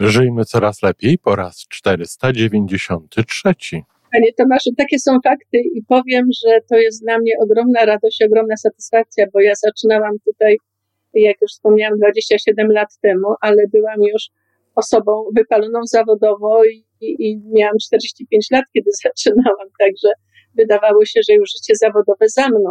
Żyjmy coraz lepiej po raz 493. Panie Tomaszu, takie są fakty i powiem, że to jest dla mnie ogromna radość, ogromna satysfakcja, bo ja zaczynałam tutaj, jak już wspomniałam, 27 lat temu, ale byłam już osobą wypaloną zawodowo i, i miałam 45 lat, kiedy zaczynałam, także wydawało się, że już życie zawodowe za mną.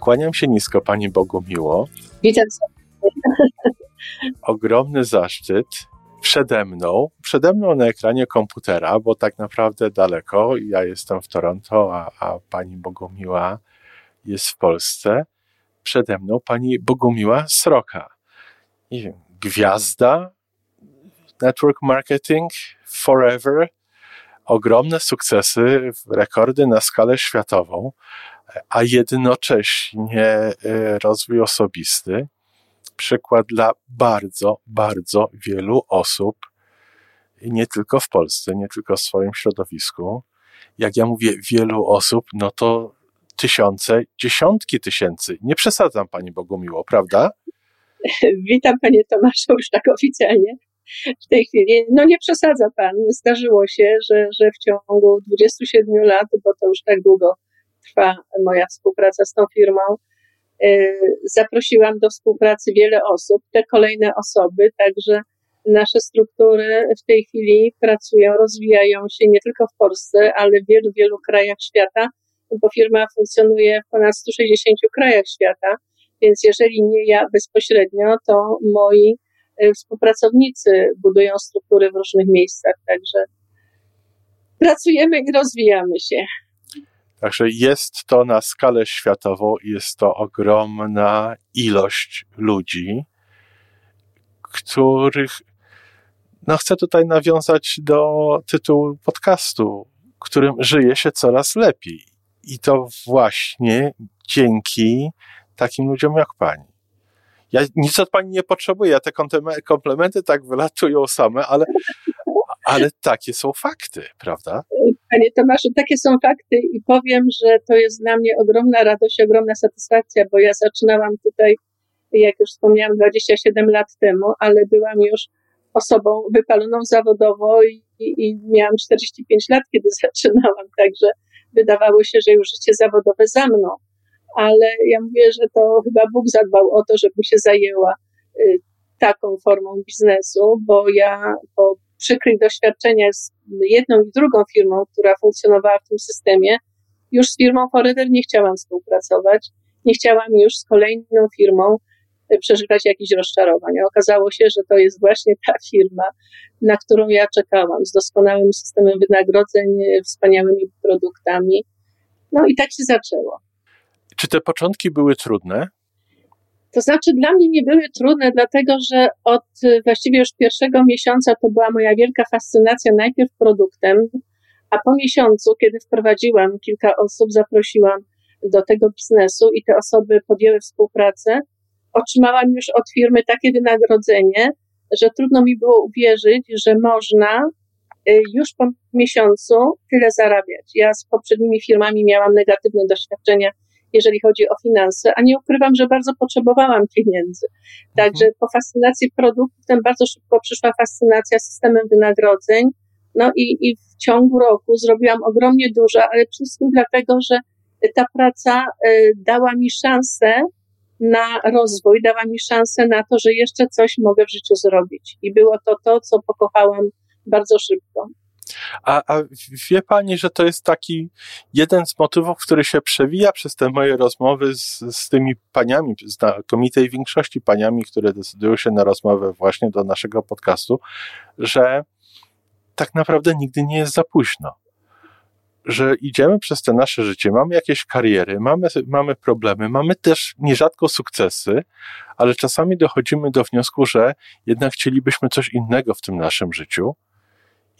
Kłaniam się nisko Pani Bogu miło. Witam Ogromny zaszczyt przede mną, przede mną na ekranie komputera, bo tak naprawdę daleko, ja jestem w Toronto, a, a Pani Bogumiła jest w Polsce. Przede mną Pani Bogumiła Sroka. Nie wiem, gwiazda, network marketing, forever, ogromne sukcesy, rekordy na skalę światową a jednocześnie e, rozwój osobisty. Przykład dla bardzo, bardzo wielu osób, nie tylko w Polsce, nie tylko w swoim środowisku. Jak ja mówię wielu osób, no to tysiące, dziesiątki tysięcy. Nie przesadzam Pani Bogumiło, prawda? Witam Panie Tomaszu już tak oficjalnie w tej chwili. No nie przesadza Pan. Zdarzyło się, że, że w ciągu 27 lat, bo to już tak długo trwa moja współpraca z tą firmą. Y, zaprosiłam do współpracy wiele osób, te kolejne osoby, także nasze struktury w tej chwili pracują, rozwijają się nie tylko w Polsce, ale w wielu, wielu krajach świata, bo firma funkcjonuje w ponad 160 krajach świata, więc jeżeli nie ja bezpośrednio, to moi y, współpracownicy budują struktury w różnych miejscach, także pracujemy i rozwijamy się. Także jest to na skalę światową, jest to ogromna ilość ludzi, których, no chcę tutaj nawiązać do tytułu podcastu, którym żyje się coraz lepiej. I to właśnie dzięki takim ludziom jak pani. Ja nic od pani nie potrzebuję, te komplementy tak wylatują same, ale, ale takie są fakty, prawda? Panie Tomaszu, takie są fakty i powiem, że to jest dla mnie ogromna radość, ogromna satysfakcja, bo ja zaczynałam tutaj, jak już wspomniałam, 27 lat temu, ale byłam już osobą wypaloną zawodowo i, i miałam 45 lat, kiedy zaczynałam, także wydawało się, że już życie zawodowe za mną. Ale ja mówię, że to chyba Bóg zadbał o to, żebym się zajęła y, taką formą biznesu, bo ja po przykrych doświadczeniach z jedną i drugą firmą, która funkcjonowała w tym systemie, już z firmą Forever nie chciałam współpracować. Nie chciałam już z kolejną firmą e, przeżywać jakichś rozczarowań. Okazało się, że to jest właśnie ta firma, na którą ja czekałam, z doskonałym systemem wynagrodzeń, e, wspaniałymi produktami. No i tak się zaczęło. Czy te początki były trudne? To znaczy, dla mnie nie były trudne, dlatego że od właściwie już pierwszego miesiąca to była moja wielka fascynacja najpierw produktem, a po miesiącu, kiedy wprowadziłam kilka osób, zaprosiłam do tego biznesu i te osoby podjęły współpracę, otrzymałam już od firmy takie wynagrodzenie, że trudno mi było uwierzyć, że można y, już po miesiącu tyle zarabiać. Ja z poprzednimi firmami miałam negatywne doświadczenia jeżeli chodzi o finanse, a nie ukrywam, że bardzo potrzebowałam pieniędzy. Także mhm. po fascynacji produktem bardzo szybko przyszła fascynacja systemem wynagrodzeń. No i, i w ciągu roku zrobiłam ogromnie dużo, ale przede wszystkim dlatego, że ta praca y, dała mi szansę na rozwój, dała mi szansę na to, że jeszcze coś mogę w życiu zrobić. I było to to, co pokochałam bardzo szybko. A, a wie pani, że to jest taki jeden z motywów, który się przewija przez te moje rozmowy z, z tymi paniami, znakomitej większości paniami, które decydują się na rozmowę właśnie do naszego podcastu, że tak naprawdę nigdy nie jest za późno. że idziemy przez te nasze życie, mamy jakieś kariery, mamy, mamy problemy, mamy też nierzadko sukcesy, ale czasami dochodzimy do wniosku, że jednak chcielibyśmy coś innego w tym naszym życiu.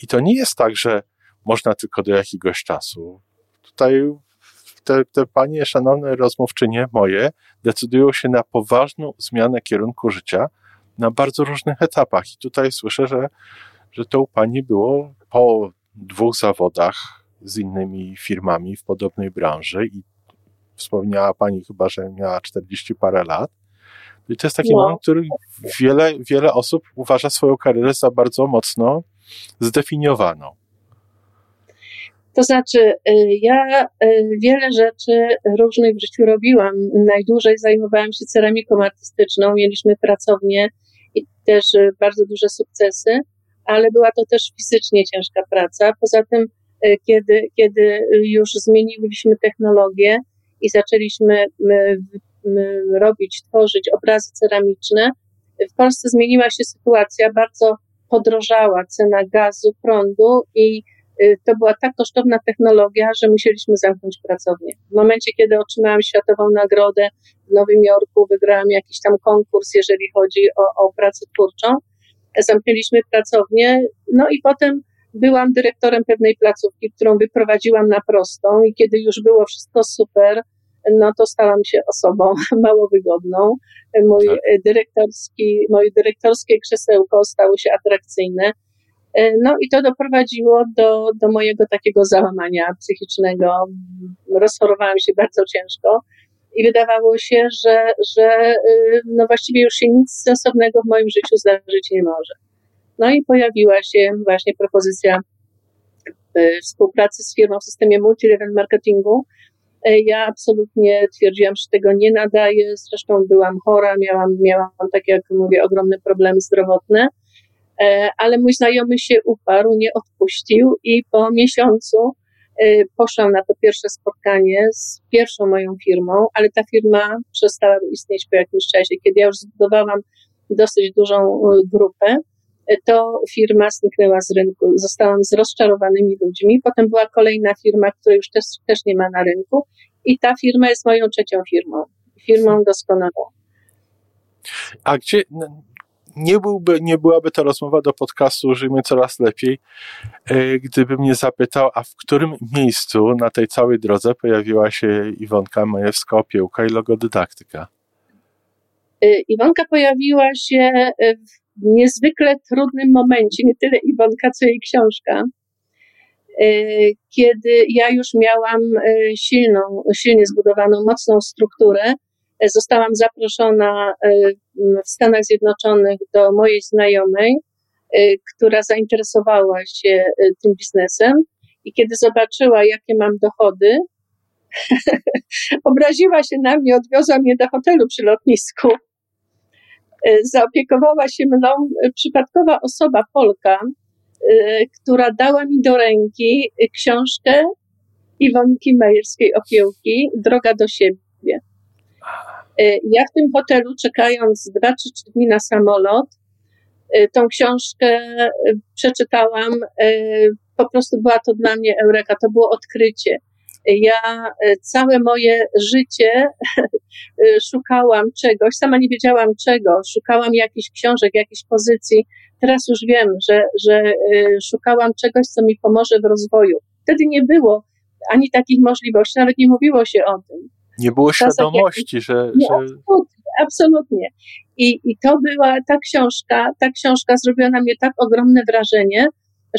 I to nie jest tak, że można tylko do jakiegoś czasu. Tutaj te, te panie szanowne rozmówczynie moje decydują się na poważną zmianę kierunku życia na bardzo różnych etapach. I tutaj słyszę, że, że to u pani było po dwóch zawodach z innymi firmami w podobnej branży i wspomniała pani chyba, że miała 40 parę lat. I to jest taki no. moment, który wiele, wiele osób uważa swoją karierę za bardzo mocno zdefiniowaną. To znaczy, y, ja y, wiele rzeczy różnych w życiu robiłam. Najdłużej zajmowałam się ceramiką artystyczną, mieliśmy pracownię i też y, bardzo duże sukcesy, ale była to też fizycznie ciężka praca. Poza tym, kiedy, kiedy już zmieniliśmy technologię i zaczęliśmy robić, tworzyć obrazy ceramiczne, w Polsce zmieniła się sytuacja, bardzo podrożała cena gazu, prądu i Y, to była tak kosztowna technologia, że musieliśmy zamknąć pracownię. W momencie, kiedy otrzymałam światową nagrodę w Nowym Jorku, wygrałam jakiś tam konkurs, jeżeli chodzi o, o pracę twórczą, zamknęliśmy pracownię, no i potem byłam dyrektorem pewnej placówki, którą wyprowadziłam na prostą i kiedy już było wszystko super, no to stałam się osobą mało wygodną. Mój tak. dyrektorski, moje dyrektorskie krzesełko stało się atrakcyjne E, no i to doprowadziło do, do mojego takiego załamania psychicznego. Rozchorowałam się bardzo ciężko i wydawało się, że, że y, no właściwie już się nic sensownego w moim życiu zdarzyć nie może. No i pojawiła się właśnie propozycja współpracy z firmą w systemie multi-level marketingu. E, ja absolutnie twierdziłam, że tego nie nadaję. Zresztą byłam chora, miałam, miałam, tak jak mówię, ogromne problemy zdrowotne E, ale mój znajomy się uparł, nie odpuścił i po miesiącu e, poszłam na to pierwsze spotkanie z pierwszą moją firmą, ale ta firma przestała istnieć po jakimś czasie. Kiedy ja już zbudowałam dosyć dużą grupę, to firma zniknęła z rynku. Zostałam z rozczarowanymi ludźmi. Potem była kolejna firma, której już też, też nie ma na rynku i ta firma jest moją trzecią firmą. Firmą doskonałą. A gdzie, nie, byłby, nie byłaby to rozmowa do podcastu Żyjmy Coraz Lepiej, e, gdybym mnie zapytał, a w którym miejscu na tej całej drodze pojawiła się Iwonka Majewska-Opiełka i logodydaktyka? E, Iwonka pojawiła się w niezwykle trudnym momencie, nie tyle Iwonka, co jej książka, e, kiedy ja już miałam silną, silnie zbudowaną, mocną strukturę, Zostałam zaproszona e, w Stanach Zjednoczonych do mojej znajomej, e, która zainteresowała się e, tym biznesem i kiedy zobaczyła, jakie mam dochody, obraziła się na mnie, odwiozła mnie do hotelu przy lotnisku. Zaopiekowała się mną przypadkowa osoba, Polka, która dała mi do ręki książkę Iwonki Mejerskiej Opiełki, Droga do siebie. E, ja w tym hotelu, czekając dwa czy trzy dni na samolot, tą książkę przeczytałam. Po prostu była to dla mnie eureka, to było odkrycie. Ja całe moje życie szukałam czegoś, sama nie wiedziałam czego, szukałam jakichś książek, jakichś pozycji. Teraz już wiem, że, że szukałam czegoś, co mi pomoże w rozwoju. Wtedy nie było ani takich możliwości, nawet nie mówiło się o tym. Nie było świadomości, że. Nie, że... Absolutnie, absolutnie. I, I to była ta książka, ta książka zrobiła na mnie tak ogromne wrażenie,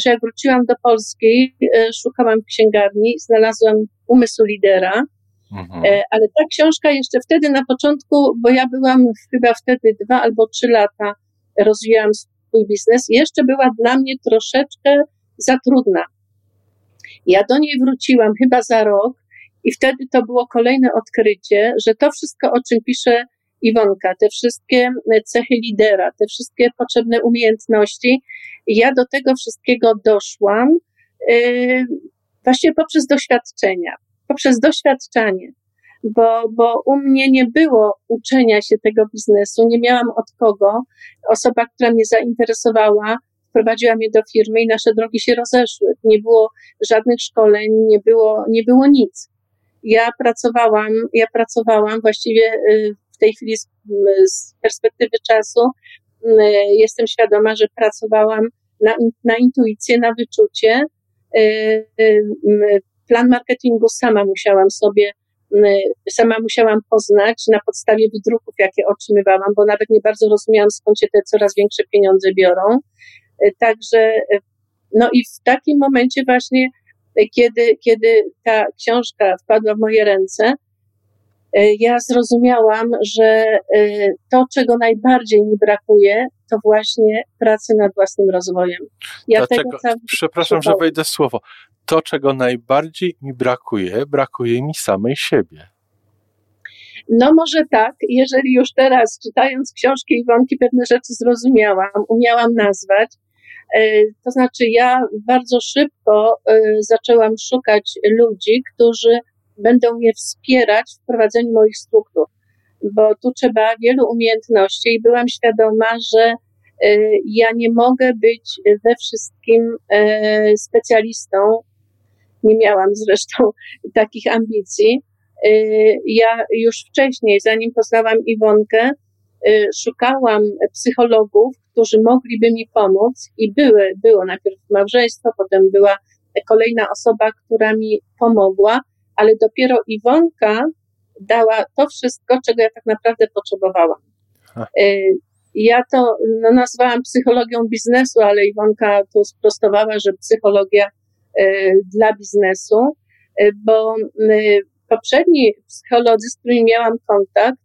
że jak wróciłam do Polski, e, szukałam w księgarni, znalazłam umysł lidera. Mhm. E, ale ta książka jeszcze wtedy na początku, bo ja byłam chyba wtedy dwa albo trzy lata, rozwijałam swój biznes, jeszcze była dla mnie troszeczkę za trudna. Ja do niej wróciłam chyba za rok i wtedy to było kolejne odkrycie, że to wszystko, o czym pisze Iwonka, te wszystkie cechy lidera, te wszystkie potrzebne umiejętności, ja do tego wszystkiego doszłam yy, właśnie poprzez doświadczenia, poprzez doświadczanie, bo, bo u mnie nie było uczenia się tego biznesu, nie miałam od kogo. Osoba, która mnie zainteresowała, wprowadziłam je do firmy i nasze drogi się rozeszły. Nie było żadnych szkoleń, nie było, nie było nic. Ja pracowałam, ja pracowałam właściwie y, w tej chwili z, z perspektywy czasu y, jestem świadoma, że pracowałam na, na intuicję, na wyczucie. Plan marketingu sama musiałam sobie sama musiałam poznać na podstawie wydruków, jakie otrzymywałam, bo nawet nie bardzo rozumiałam, skąd się te coraz większe pieniądze biorą. Także, no i w takim momencie właśnie kiedy, kiedy ta książka wpadła w moje ręce, e, ja zrozumiałam, że e, to, czego najbardziej mi brakuje, to właśnie pracy nad własnym rozwojem. Ja Dlatego, przepraszam, że wejdę słowo. To, czego najbardziej mi brakuje, brakuje mi samej siebie. No może tak, jeżeli już teraz czytając książki Iwonki pewne rzeczy zrozumiałam, umiałam nazwać, E, to znaczy, ja bardzo szybko e, zaczęłam szukać ludzi, którzy będą mnie wspierać w prowadzeniu moich struktur, bo tu trzeba wielu umiejętności i byłam świadoma, że e, ja nie mogę być we wszystkim specjalistą. Nie miałam zresztą takich ambicji. Ja już wcześniej, zanim poznałam Iwonkę, szukałam psychologów, którzy mogliby mi pomóc i były, było najpierw małżeństwo, potem była kolejna osoba, która mi pomogła, ale dopiero Iwonka dała to wszystko, czego ja tak naprawdę potrzebowałam. Y, ja to no, nazwałam psychologią biznesu, ale Iwonka tu sprostowała, że psychologia y, dla biznesu, y, bo poprzedni psycholodzy, z którymi miałam kontakt,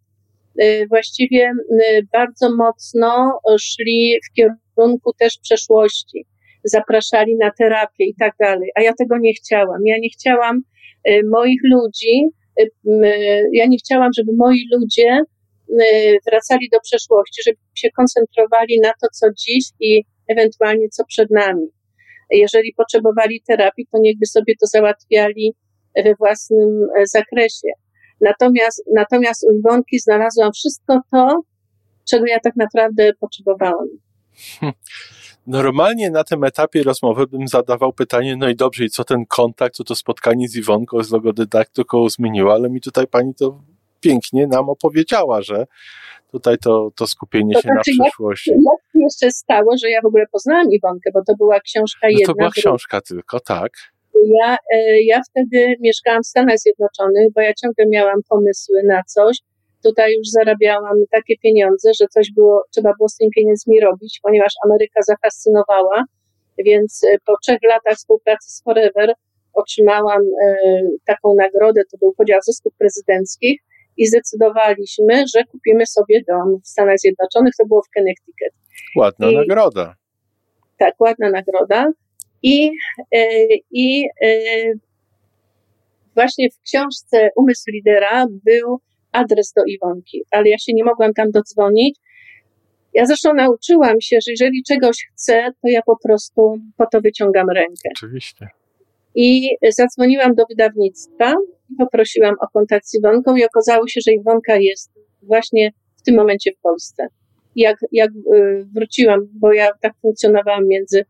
właściwie bardzo mocno szli w kierunku też przeszłości. Zapraszali na terapię i tak dalej, a ja tego nie chciałam. Ja nie chciałam moich ludzi, ja nie chciałam, żeby moi ludzie wracali do przeszłości, żeby się koncentrowali na to, co dziś i ewentualnie co przed nami. Jeżeli potrzebowali terapii, to niechby sobie to załatwiali we własnym zakresie. Natomiast, natomiast u Iwonki znalazłam wszystko to, czego ja tak naprawdę potrzebowałam. Normalnie na tym etapie rozmowy bym zadawał pytanie, no i dobrze, i co ten kontakt, co to spotkanie z Iwonką, z logodydaktyką zmieniło, ale mi tutaj pani to pięknie nam opowiedziała, że tutaj to, to skupienie to się znaczy, na przyszłości. Jak, jak jeszcze stało, że ja w ogóle poznałam Iwonkę, bo to była książka jedna. No to była książka tylko, tak. Ja, e, ja wtedy mieszkałam w Stanach Zjednoczonych, bo ja ciągle miałam pomysły na coś. Tutaj już zarabiałam takie pieniądze, że coś było, trzeba było z tymi pieniędzmi robić, ponieważ Ameryka zafascynowała. Więc e, po trzech latach współpracy z Forever otrzymałam e, taką nagrodę, to był podział zysków prezydenckich i zdecydowaliśmy, że kupimy sobie dom w Stanach Zjednoczonych, to było w Connecticut. Ładna I, nagroda. Tak, ładna nagroda. I, e, i e, właśnie w książce Umysł Lidera był adres do Iwonki, ale ja się nie mogłam tam dodzwonić. Ja zresztą nauczyłam się, że jeżeli czegoś chcę, to ja po prostu po to wyciągam rękę. Oczywiście. I zadzwoniłam do wydawnictwa, poprosiłam o kontakt z Iwonką i okazało się, że Iwonka jest właśnie w tym momencie w Polsce. Jak, jak e, wróciłam, bo ja tak funkcjonowałam między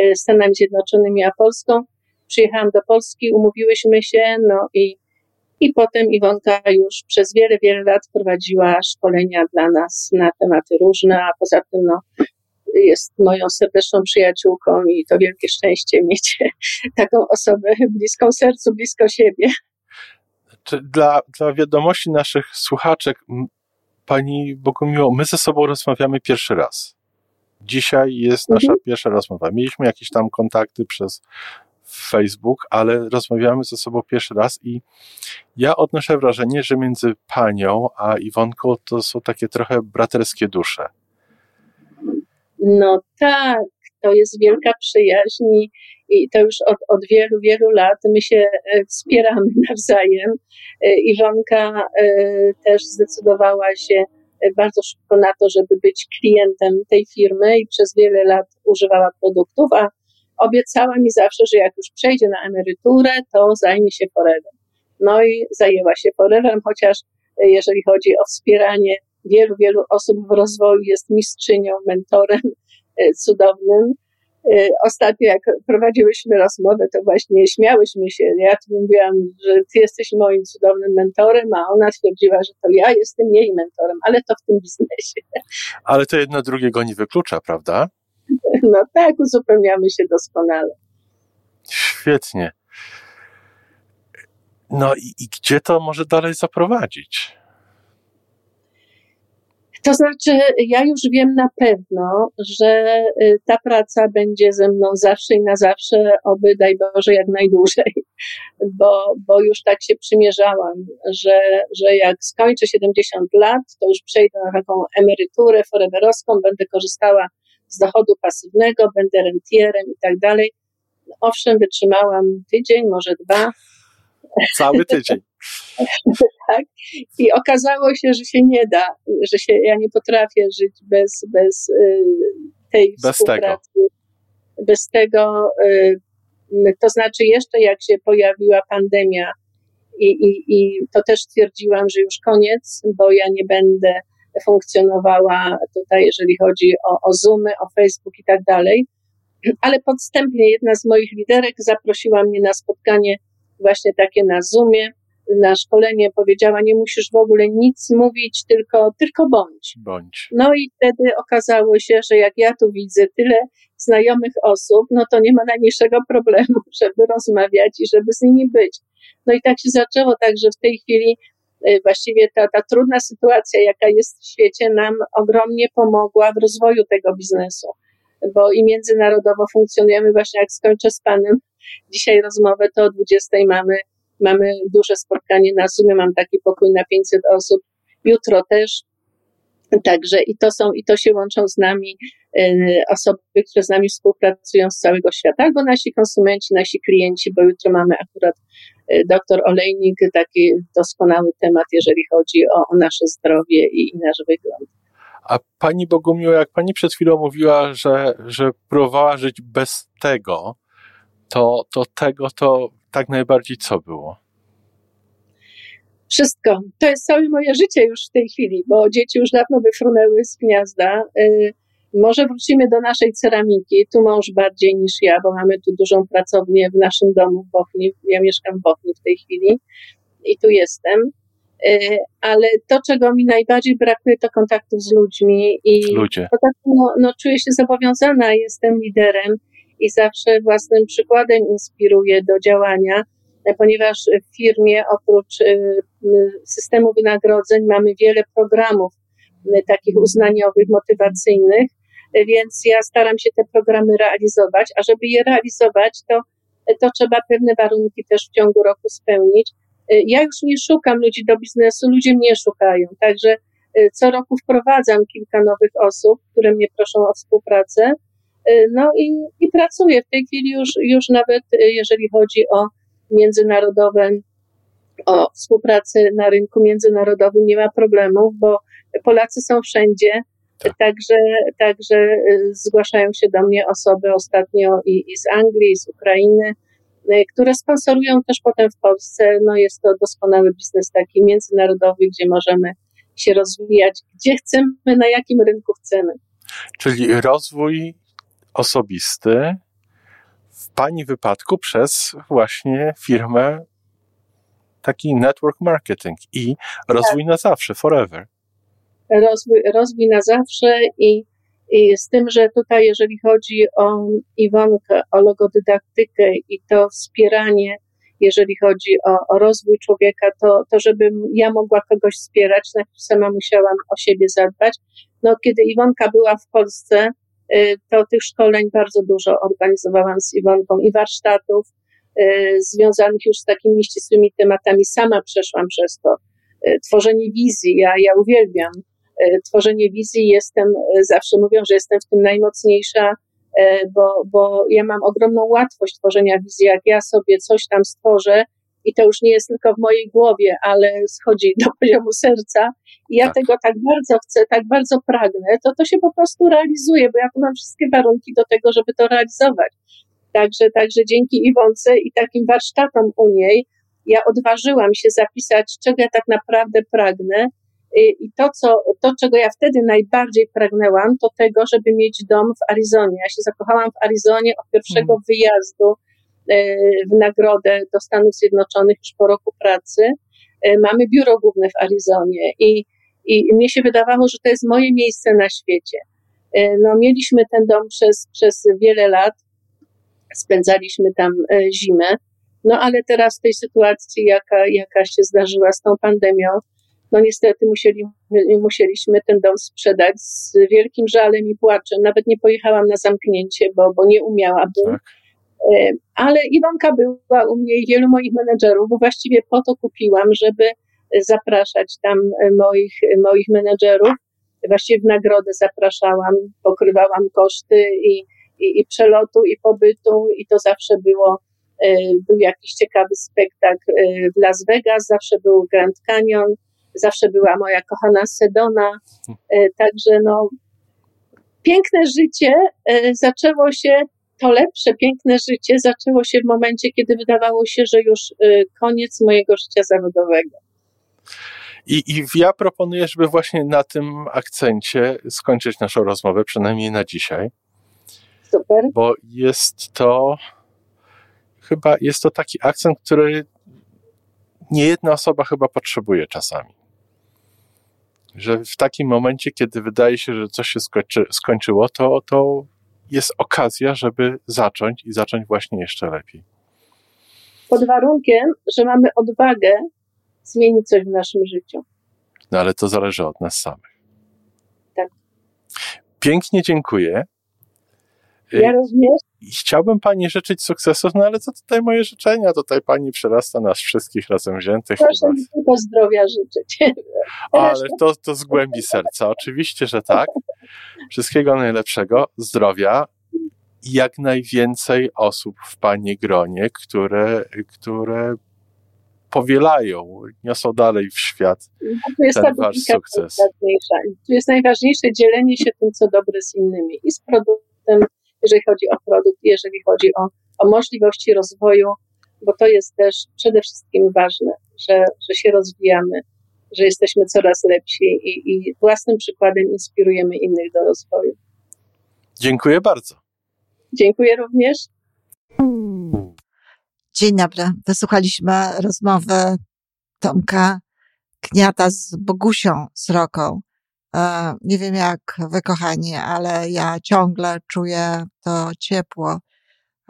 Y, Stanami Zjednoczonymi a Polską. Przyjechałam do Polski, umówiłyśmy się, no i, i potem Iwonka już przez wiele, wiele lat prowadziła szkolenia dla nas na tematy różne, a poza tym no, jest moją serdeczną przyjaciółką i to wielkie szczęście mieć taką osobę bliską sercu, blisko siebie. Dla, dla wiadomości naszych słuchaczek, Pani Bogumiło, my ze sobą rozmawiamy pierwszy raz. Dzisiaj jest nasza mhm. pierwsza rozmowa. Mieliśmy jakieś tam kontakty przez Facebook, ale rozmawiamy ze sobą pierwszy raz i ja odnoszę wrażenie, że między panią a Iwonką to są takie trochę braterskie dusze. No tak, to jest wielka przyjaźń i, to już od, od wielu, wielu lat my się e, wspieramy nawzajem. E, Iwonka e, też zdecydowała się bardzo szybko na to, żeby być klientem tej firmy i przez wiele lat używała produktów, a obiecała mi zawsze, że jak już przejdzie na emeryturę, to zajmie się Forever. No i zajęła się Forever, chociaż e, jeżeli chodzi o wspieranie wielu, wielu osób w rozwoju, jest mistrzynią, mentorem e, cudownym. Y, ostatnio, jak prowadziłyśmy rozmowę, to właśnie śmiałyśmy się. Ja tu mówiłam, że ty jesteś moim cudownym mentorem, a ona twierdziła, że to ja jestem jej mentorem, ale to w tym biznesie. Ale to jedno drugiego nie wyklucza, prawda? No tak, uzupełniamy się doskonale. Świetnie. No i, i gdzie to może dalej zaprowadzić? To znaczy, ja już wiem na pewno, że y, ta praca będzie ze mną zawsze i na zawsze, oby daj Boże jak najdłużej, bo, bo już tak się przymierzałam, że, że jak skończę 70 lat, to już przejdę na taką emeryturę foreverowską, będę korzystała z dochodu pasywnego, będę rentierem i tak dalej. Owszem, wytrzymałam tydzień, może dwa. Cały tydzień. tak? I okazało się, że się nie da, że się, ja nie potrafię żyć bez, bez y, tej bez współpracy. Tego. Bez tego. Y, to znaczy, jeszcze jak się pojawiła pandemia, i, i, i to też stwierdziłam, że już koniec, bo ja nie będę funkcjonowała tutaj, jeżeli chodzi o, o Zoomy, o Facebook i tak dalej. Ale podstępnie jedna z moich liderek zaprosiła mnie na spotkanie właśnie takie na Zoomie, na szkolenie powiedziała, nie musisz w ogóle nic mówić, tylko, tylko bądź. bądź. No i wtedy okazało się, że jak ja tu widzę tyle znajomych osób, no to nie ma najmniejszego problemu, żeby rozmawiać i żeby z nimi być. No i tak się zaczęło, także w tej chwili właściwie ta, ta trudna sytuacja, jaka jest w świecie, nam ogromnie pomogła w rozwoju tego biznesu, bo i międzynarodowo funkcjonujemy. Właśnie jak skończę z Panem dzisiaj rozmowę, to o 20 mamy Mamy duże spotkanie na Zoomie, mam taki pokój na 500 osób. Jutro też. Także i to są, i to się łączą z nami y, osoby, które z nami współpracują z całego świata, albo nasi konsumenci, nasi klienci, bo jutro mamy akurat y, doktor Olejnik, taki doskonały temat, jeżeli chodzi o, o nasze zdrowie i, i nasz wygląd. A pani Bogumiła, jak pani przed chwilą mówiła, że, że próbowała żyć bez tego, to, to tego to tak najbardziej co było? Wszystko. To jest całe moje życie już w tej chwili, bo dzieci już dawno wyfrunęły z gniazda. Y, może wrócimy do naszej ceramiki. Tu mąż bardziej niż ja, bo mamy tu dużą pracownię w naszym domu w Bochni. Ja mieszkam w Bochni w tej chwili i tu jestem. Y, ale to, czego mi najbardziej brakuje, to kontaktów z ludźmi. I Ludzie. no, no, czuję się zobowiązana, jestem liderem i zawsze własnym przykładem inspiruję do działania, ponieważ w firmie oprócz y, systemu wynagrodzeń mamy wiele programów takich uznaniowych, motywacyjnych, więc ja staram się te programy realizować, a żeby je realizować, to, to trzeba pewne warunki też w ciągu roku spełnić. Y, ja już nie szukam ludzi do biznesu, ludzie mnie szukają, także co roku wprowadzam kilka nowych osób, które mnie proszą o współpracę Y, no i, i pracuję w tej chwili już, już nawet, y, jeżeli chodzi o międzynarodowe, o współpracę na rynku międzynarodowym, nie ma problemów, bo Polacy są wszędzie. Tak. Także, także y, zgłaszają się do mnie osoby ostatnio i, i z Anglii, i z Ukrainy, które sponsorują też potem w Polsce. No jest to doskonały biznes taki międzynarodowy, gdzie możemy się rozwijać, gdzie chcemy, na jakim rynku chcemy. Czyli rozwój osobisty w Pani wypadku przez właśnie firmę taki network marketing i rozwój tak. na zawsze, forever. Rozwój, rozwój na zawsze i, i z tym, że tutaj jeżeli chodzi o Iwonkę, o logodydaktykę i to wspieranie, jeżeli chodzi o, o rozwój człowieka, to, to żebym ja mogła kogoś wspierać, najpierw sama musiałam o siebie zadbać. No, kiedy Iwonka była w Polsce, Y, to tych szkoleń bardzo dużo organizowałam z Iwonką i warsztatów y, związanych już z takimi ścisłymi tematami. Sama przeszłam przez to. Y, tworzenie wizji, ja, ja uwielbiam tworzenie wizji. Jestem, zawsze mówią, że jestem w tym najmocniejsza, bo, bo ja mam ogromną łatwość tworzenia wizji. Jak ja sobie coś tam stworzę, i to już nie jest tylko w mojej głowie, ale schodzi do poziomu serca. I ja tak. tego tak bardzo chcę, tak bardzo pragnę, to to się po prostu realizuje, bo ja tu mam wszystkie warunki do tego, żeby to realizować. Także, także dzięki Iwonce i takim warsztatom u niej, ja odważyłam się zapisać, czego ja tak naprawdę pragnę I to, co, to, czego ja wtedy najbardziej pragnęłam, to tego, żeby mieć dom w Arizonie. Ja się zakochałam w Arizonie od pierwszego mhm. wyjazdu e, w nagrodę do Stanów Zjednoczonych już po roku pracy. E, mamy biuro główne w Arizonie i, i mnie się wydawało, że to jest moje miejsce na świecie. No, mieliśmy ten dom przez, przez wiele lat, spędzaliśmy tam zimę, no ale teraz w tej sytuacji, jaka, jaka się zdarzyła z tą pandemią, no niestety musieli, musieliśmy ten dom sprzedać z wielkim żalem i płaczem. Nawet nie pojechałam na zamknięcie, bo, bo nie umiałabym. Tak. E, ale Iwonka była u mnie i wielu moich menedżerów, bo właściwie po to kupiłam, żeby zapraszać tam moich, moich menedżerów. Właściwie w nagrodę zapraszałam, pokrywałam koszty i, i, i przelotu, i pobytu, i to zawsze było e, był jakiś ciekawy spektakl e, w Las Vegas, zawsze był Grand Canyon, zawsze była moja kochana Sedona. E, także no, piękne życie e, zaczęło się, to lepsze, piękne życie zaczęło się w momencie, kiedy wydawało się, że już e, koniec mojego życia zawodowego. I, I ja proponuję, żeby właśnie na tym akcencie skończyć naszą rozmowę, przynajmniej na dzisiaj. Super. Bo jest to chyba jest to taki akcent, który nie jedna osoba chyba potrzebuje czasami że w takim momencie, kiedy wydaje się, że coś się skończy, skończyło, to, to jest okazja, żeby zacząć i zacząć właśnie jeszcze lepiej. Pod warunkiem, że mamy odwagę zmienić coś w naszym życiu. No ale to zależy od nas samych. Tak. Pięknie dziękuję. Ja również. Chciałbym Pani życzyć sukcesów, no ale co tutaj moje życzenia? Tutaj Pani przerasta nas wszystkich razem wziętych. Proszę mi tylko zdrowia życzyć. Ale to, to z głębi serca. Oczywiście, że tak. Wszystkiego najlepszego, zdrowia i jak najwięcej osób w Pani gronie, które, które powielają, niosą dalej w świat no, ten Wasz sukces. Tu jest najważniejsze dzielenie się tym, co dobre z innymi i z produktem jeżeli chodzi o produkt, jeżeli chodzi o, o możliwości rozwoju, bo to jest też przede wszystkim ważne, że, że się rozwijamy, że jesteśmy coraz lepsi i, i własnym przykładem inspirujemy innych do rozwoju. Dziękuję bardzo. Dziękuję również. Dzień dobry. Wysłuchaliśmy rozmowy Tomka Kniata z Bogusią Sroką. E, nie wiem jak wy, kochani, ale ja ciągle czuję to ciepło,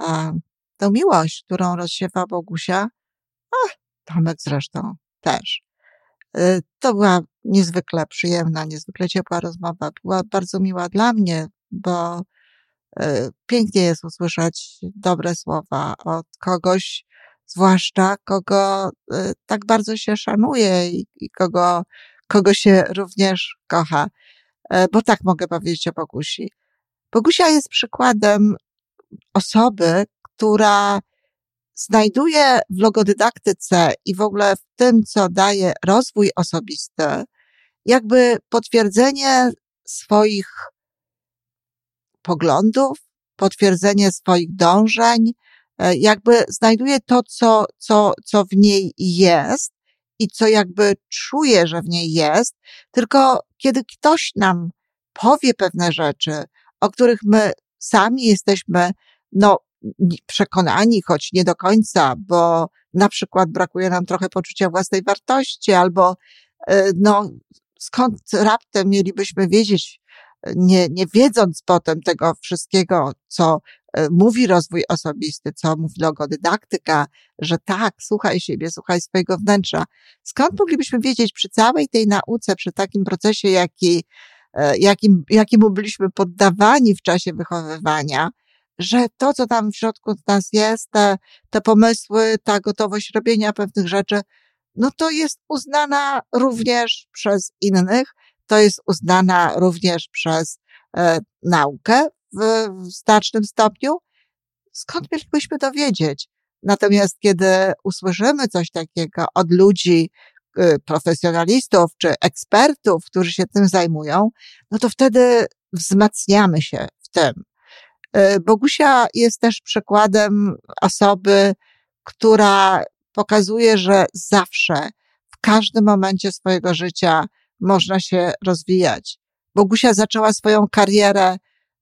e, tę miłość, którą rozsiewa Bogusia. A, Tomek zresztą też. E, to była niezwykle przyjemna, niezwykle ciepła rozmowa. Była bardzo miła dla mnie, bo pięknie jest usłyszeć dobre słowa od kogoś, zwłaszcza kogo tak bardzo się szanuje i, kogo kogo się również kocha. E, bo tak mogę powiedzieć o Bogusi. Bogusia jest przykładem osoby, która znajduje w logodydaktyce i w ogóle w tym, co daje rozwój osobisty, jakby potwierdzenie swoich poglądów, potwierdzenie swoich dążeń, e, jakby znajduje to, co, co, co w niej jest i co jakby czuje, że w niej jest, tylko kiedy ktoś nam powie pewne rzeczy, o których my sami jesteśmy, no, przekonani, choć nie do końca, bo na przykład brakuje nam trochę poczucia własnej wartości, albo, e, no, skąd raptem mielibyśmy wiedzieć, nie, nie wiedząc potem tego wszystkiego, co e, mówi rozwój osobisty, co mówi logodydaktyka, że tak, słuchaj siebie, słuchaj swojego wnętrza. Skąd moglibyśmy wiedzieć przy całej tej nauce, przy takim procesie, jaki, e, jakim, jakiemu byliśmy poddawani w czasie wychowywania, że to, co tam w środku nas jest, te, te pomysły, ta gotowość robienia pewnych rzeczy, no to jest uznana również przez innych, to jest uznana również przez e, naukę w, w znacznym stopniu. Skąd mielibyśmy to wiedzieć? Natomiast kiedy usłyszymy coś takiego od ludzi, y, profesjonalistów czy ekspertów, którzy się tym zajmują, no to wtedy wzmacniamy się w tym. Y, Bogusia jest też przykładem osoby, która pokazuje, że zawsze, w każdym momencie swojego życia można się rozwijać. Bogusia zaczęła swoją karierę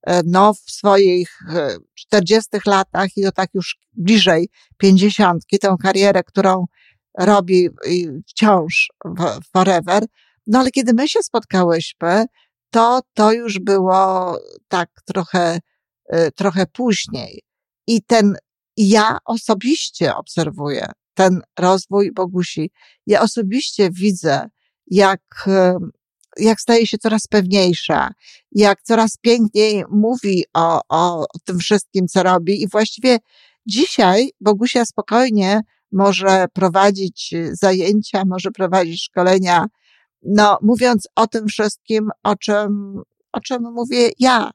e, no, w swoich 40 e, latach i to tak już bliżej 50, tę karierę, którą robi wciąż forever. No ale kiedy my się spotkałyśmy, to to już było tak trochę, e, trochę później. I ten, ja osobiście obserwuję ten rozwój Bogusi. Ja osobiście widzę, jak, jak staje się coraz pewniejsza, jak coraz piękniej mówi o, o tym wszystkim, co robi i właściwie dzisiaj Bogusia spokojnie może prowadzić zajęcia, może prowadzić szkolenia, no, mówiąc o tym wszystkim, o czym, o czym mówię ja.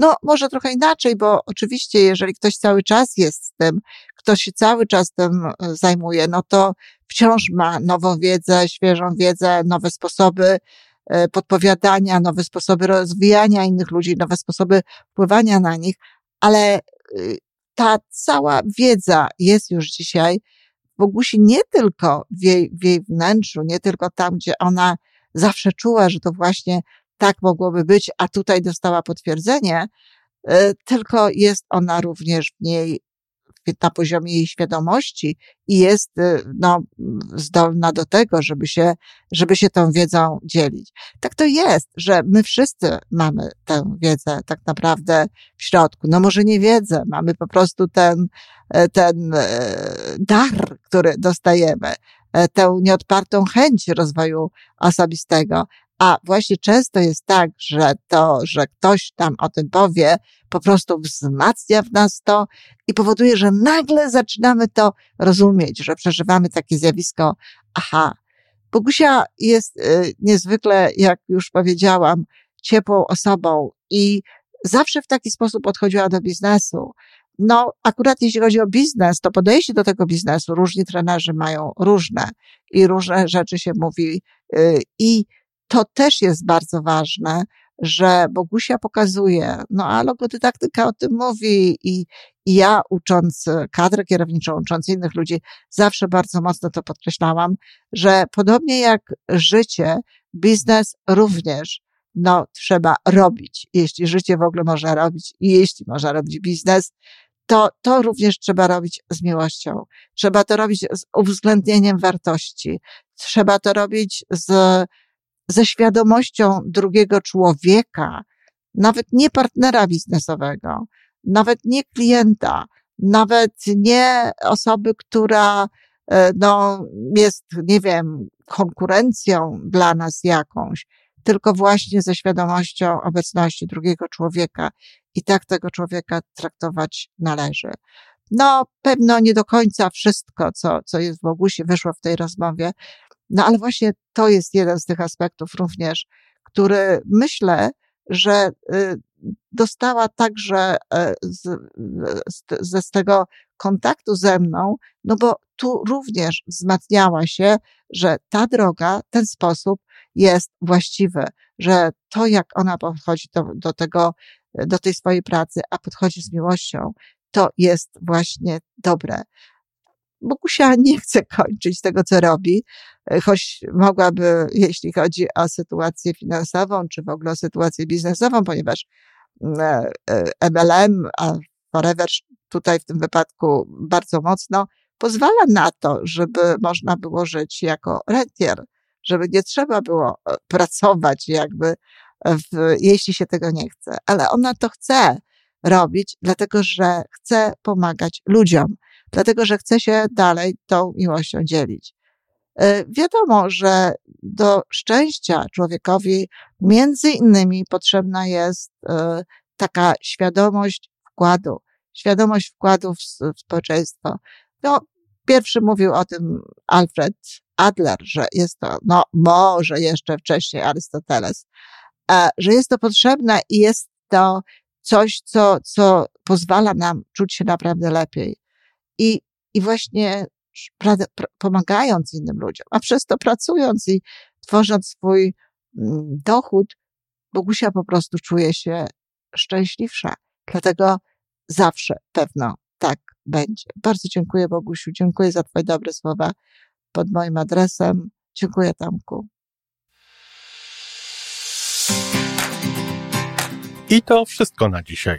No, może trochę inaczej, bo oczywiście, jeżeli ktoś cały czas jest z tym, ktoś się cały czas tym e, zajmuje, no to wciąż ma nową wiedzę, świeżą wiedzę, nowe sposoby e, podpowiadania, nowe sposoby rozwijania innych ludzi, nowe sposoby wpływania na nich, ale y, ta cała wiedza jest już dzisiaj w Bogusi nie tylko w jej, w jej wnętrzu, nie tylko tam, gdzie ona zawsze czuła, że to właśnie tak mogłoby być, a tutaj dostała potwierdzenie, e, tylko jest ona również w niej na poziomie jej świadomości i jest e, no, zdolna do tego, żeby się, żeby się tą wiedzą dzielić. Tak to jest, że my wszyscy mamy tę wiedzę tak naprawdę w środku. No może nie wiedzę, mamy po prostu ten, e, ten dar, który dostajemy, tę nieodpartą chęć rozwoju osobistego, a właśnie często jest tak, że to, że ktoś tam o tym powie, po prostu wzmacnia w nas to i powoduje, że nagle zaczynamy to rozumieć, że przeżywamy takie zjawisko, aha. Bogusia jest y, niezwykle, jak już powiedziałam, ciepłą osobą i zawsze w taki sposób podchodziła do biznesu. No, akurat jeśli chodzi o biznes, to podejście do tego biznesu różni trenerzy mają różne i różne rzeczy się mówi y, i to też jest bardzo ważne, że Bogusia pokazuje, no a logodydaktyka o tym mówi i, i ja ucząc kadrę kierowniczą, ucząc innych ludzi, zawsze bardzo mocno to podkreślałam, że podobnie jak życie, biznes również no, trzeba robić. Jeśli życie w ogóle można robić i jeśli można robić biznes, to, to również trzeba robić z miłością. Trzeba to robić z uwzględnieniem wartości. Trzeba to robić z ze świadomością drugiego człowieka, nawet nie partnera biznesowego, nawet nie klienta, nawet nie osoby, która e, no, jest, nie wiem, konkurencją dla nas jakąś, tylko właśnie ze świadomością obecności drugiego człowieka i tak tego człowieka traktować należy. No, pewno nie do końca wszystko, co, co jest w Bogusie, wyszło w tej rozmowie, no ale właśnie to jest jeden z tych aspektów również, który myślę, że y, dostała także e, z, z, z tego kontaktu ze mną, no bo tu również wzmacniała się, że ta droga, ten sposób jest właściwy, że to, jak ona podchodzi do, do tego, do tej swojej pracy, a podchodzi z miłością, to jest właśnie dobre. Bogusia nie chce kończyć tego, co robi, e, choć mogłaby, jeśli chodzi o sytuację finansową, czy w ogóle o sytuację biznesową, ponieważ MLM, e, a Forever tutaj w tym wypadku bardzo mocno, pozwala na to, żeby można było żyć jako rentier, żeby nie trzeba było e, pracować jakby, w, jeśli się tego nie chce. Ale ona to chce robić, dlatego że chce pomagać ludziom dlatego że chce się dalej tą miłością dzielić. E, wiadomo, że do szczęścia człowiekowi między innymi potrzebna jest e, taka świadomość wkładu, świadomość wkładu w, społeczeństwo. No, pierwszy mówił o tym Alfred Adler, że jest to, no może jeszcze wcześniej Arystoteles, e, że jest to potrzebne i jest to coś, co, co pozwala nam czuć się naprawdę lepiej i, i właśnie pra, pra, pomagając innym ludziom, a przez to pracując i tworząc swój mm, dochód, Bogusia po prostu czuje się szczęśliwsza. Dlatego zawsze pewno tak będzie. Bardzo dziękuję Bogusiu, dziękuję za Twoje dobre słowa pod moim adresem. Dziękuję Tamku. I to wszystko na dzisiaj.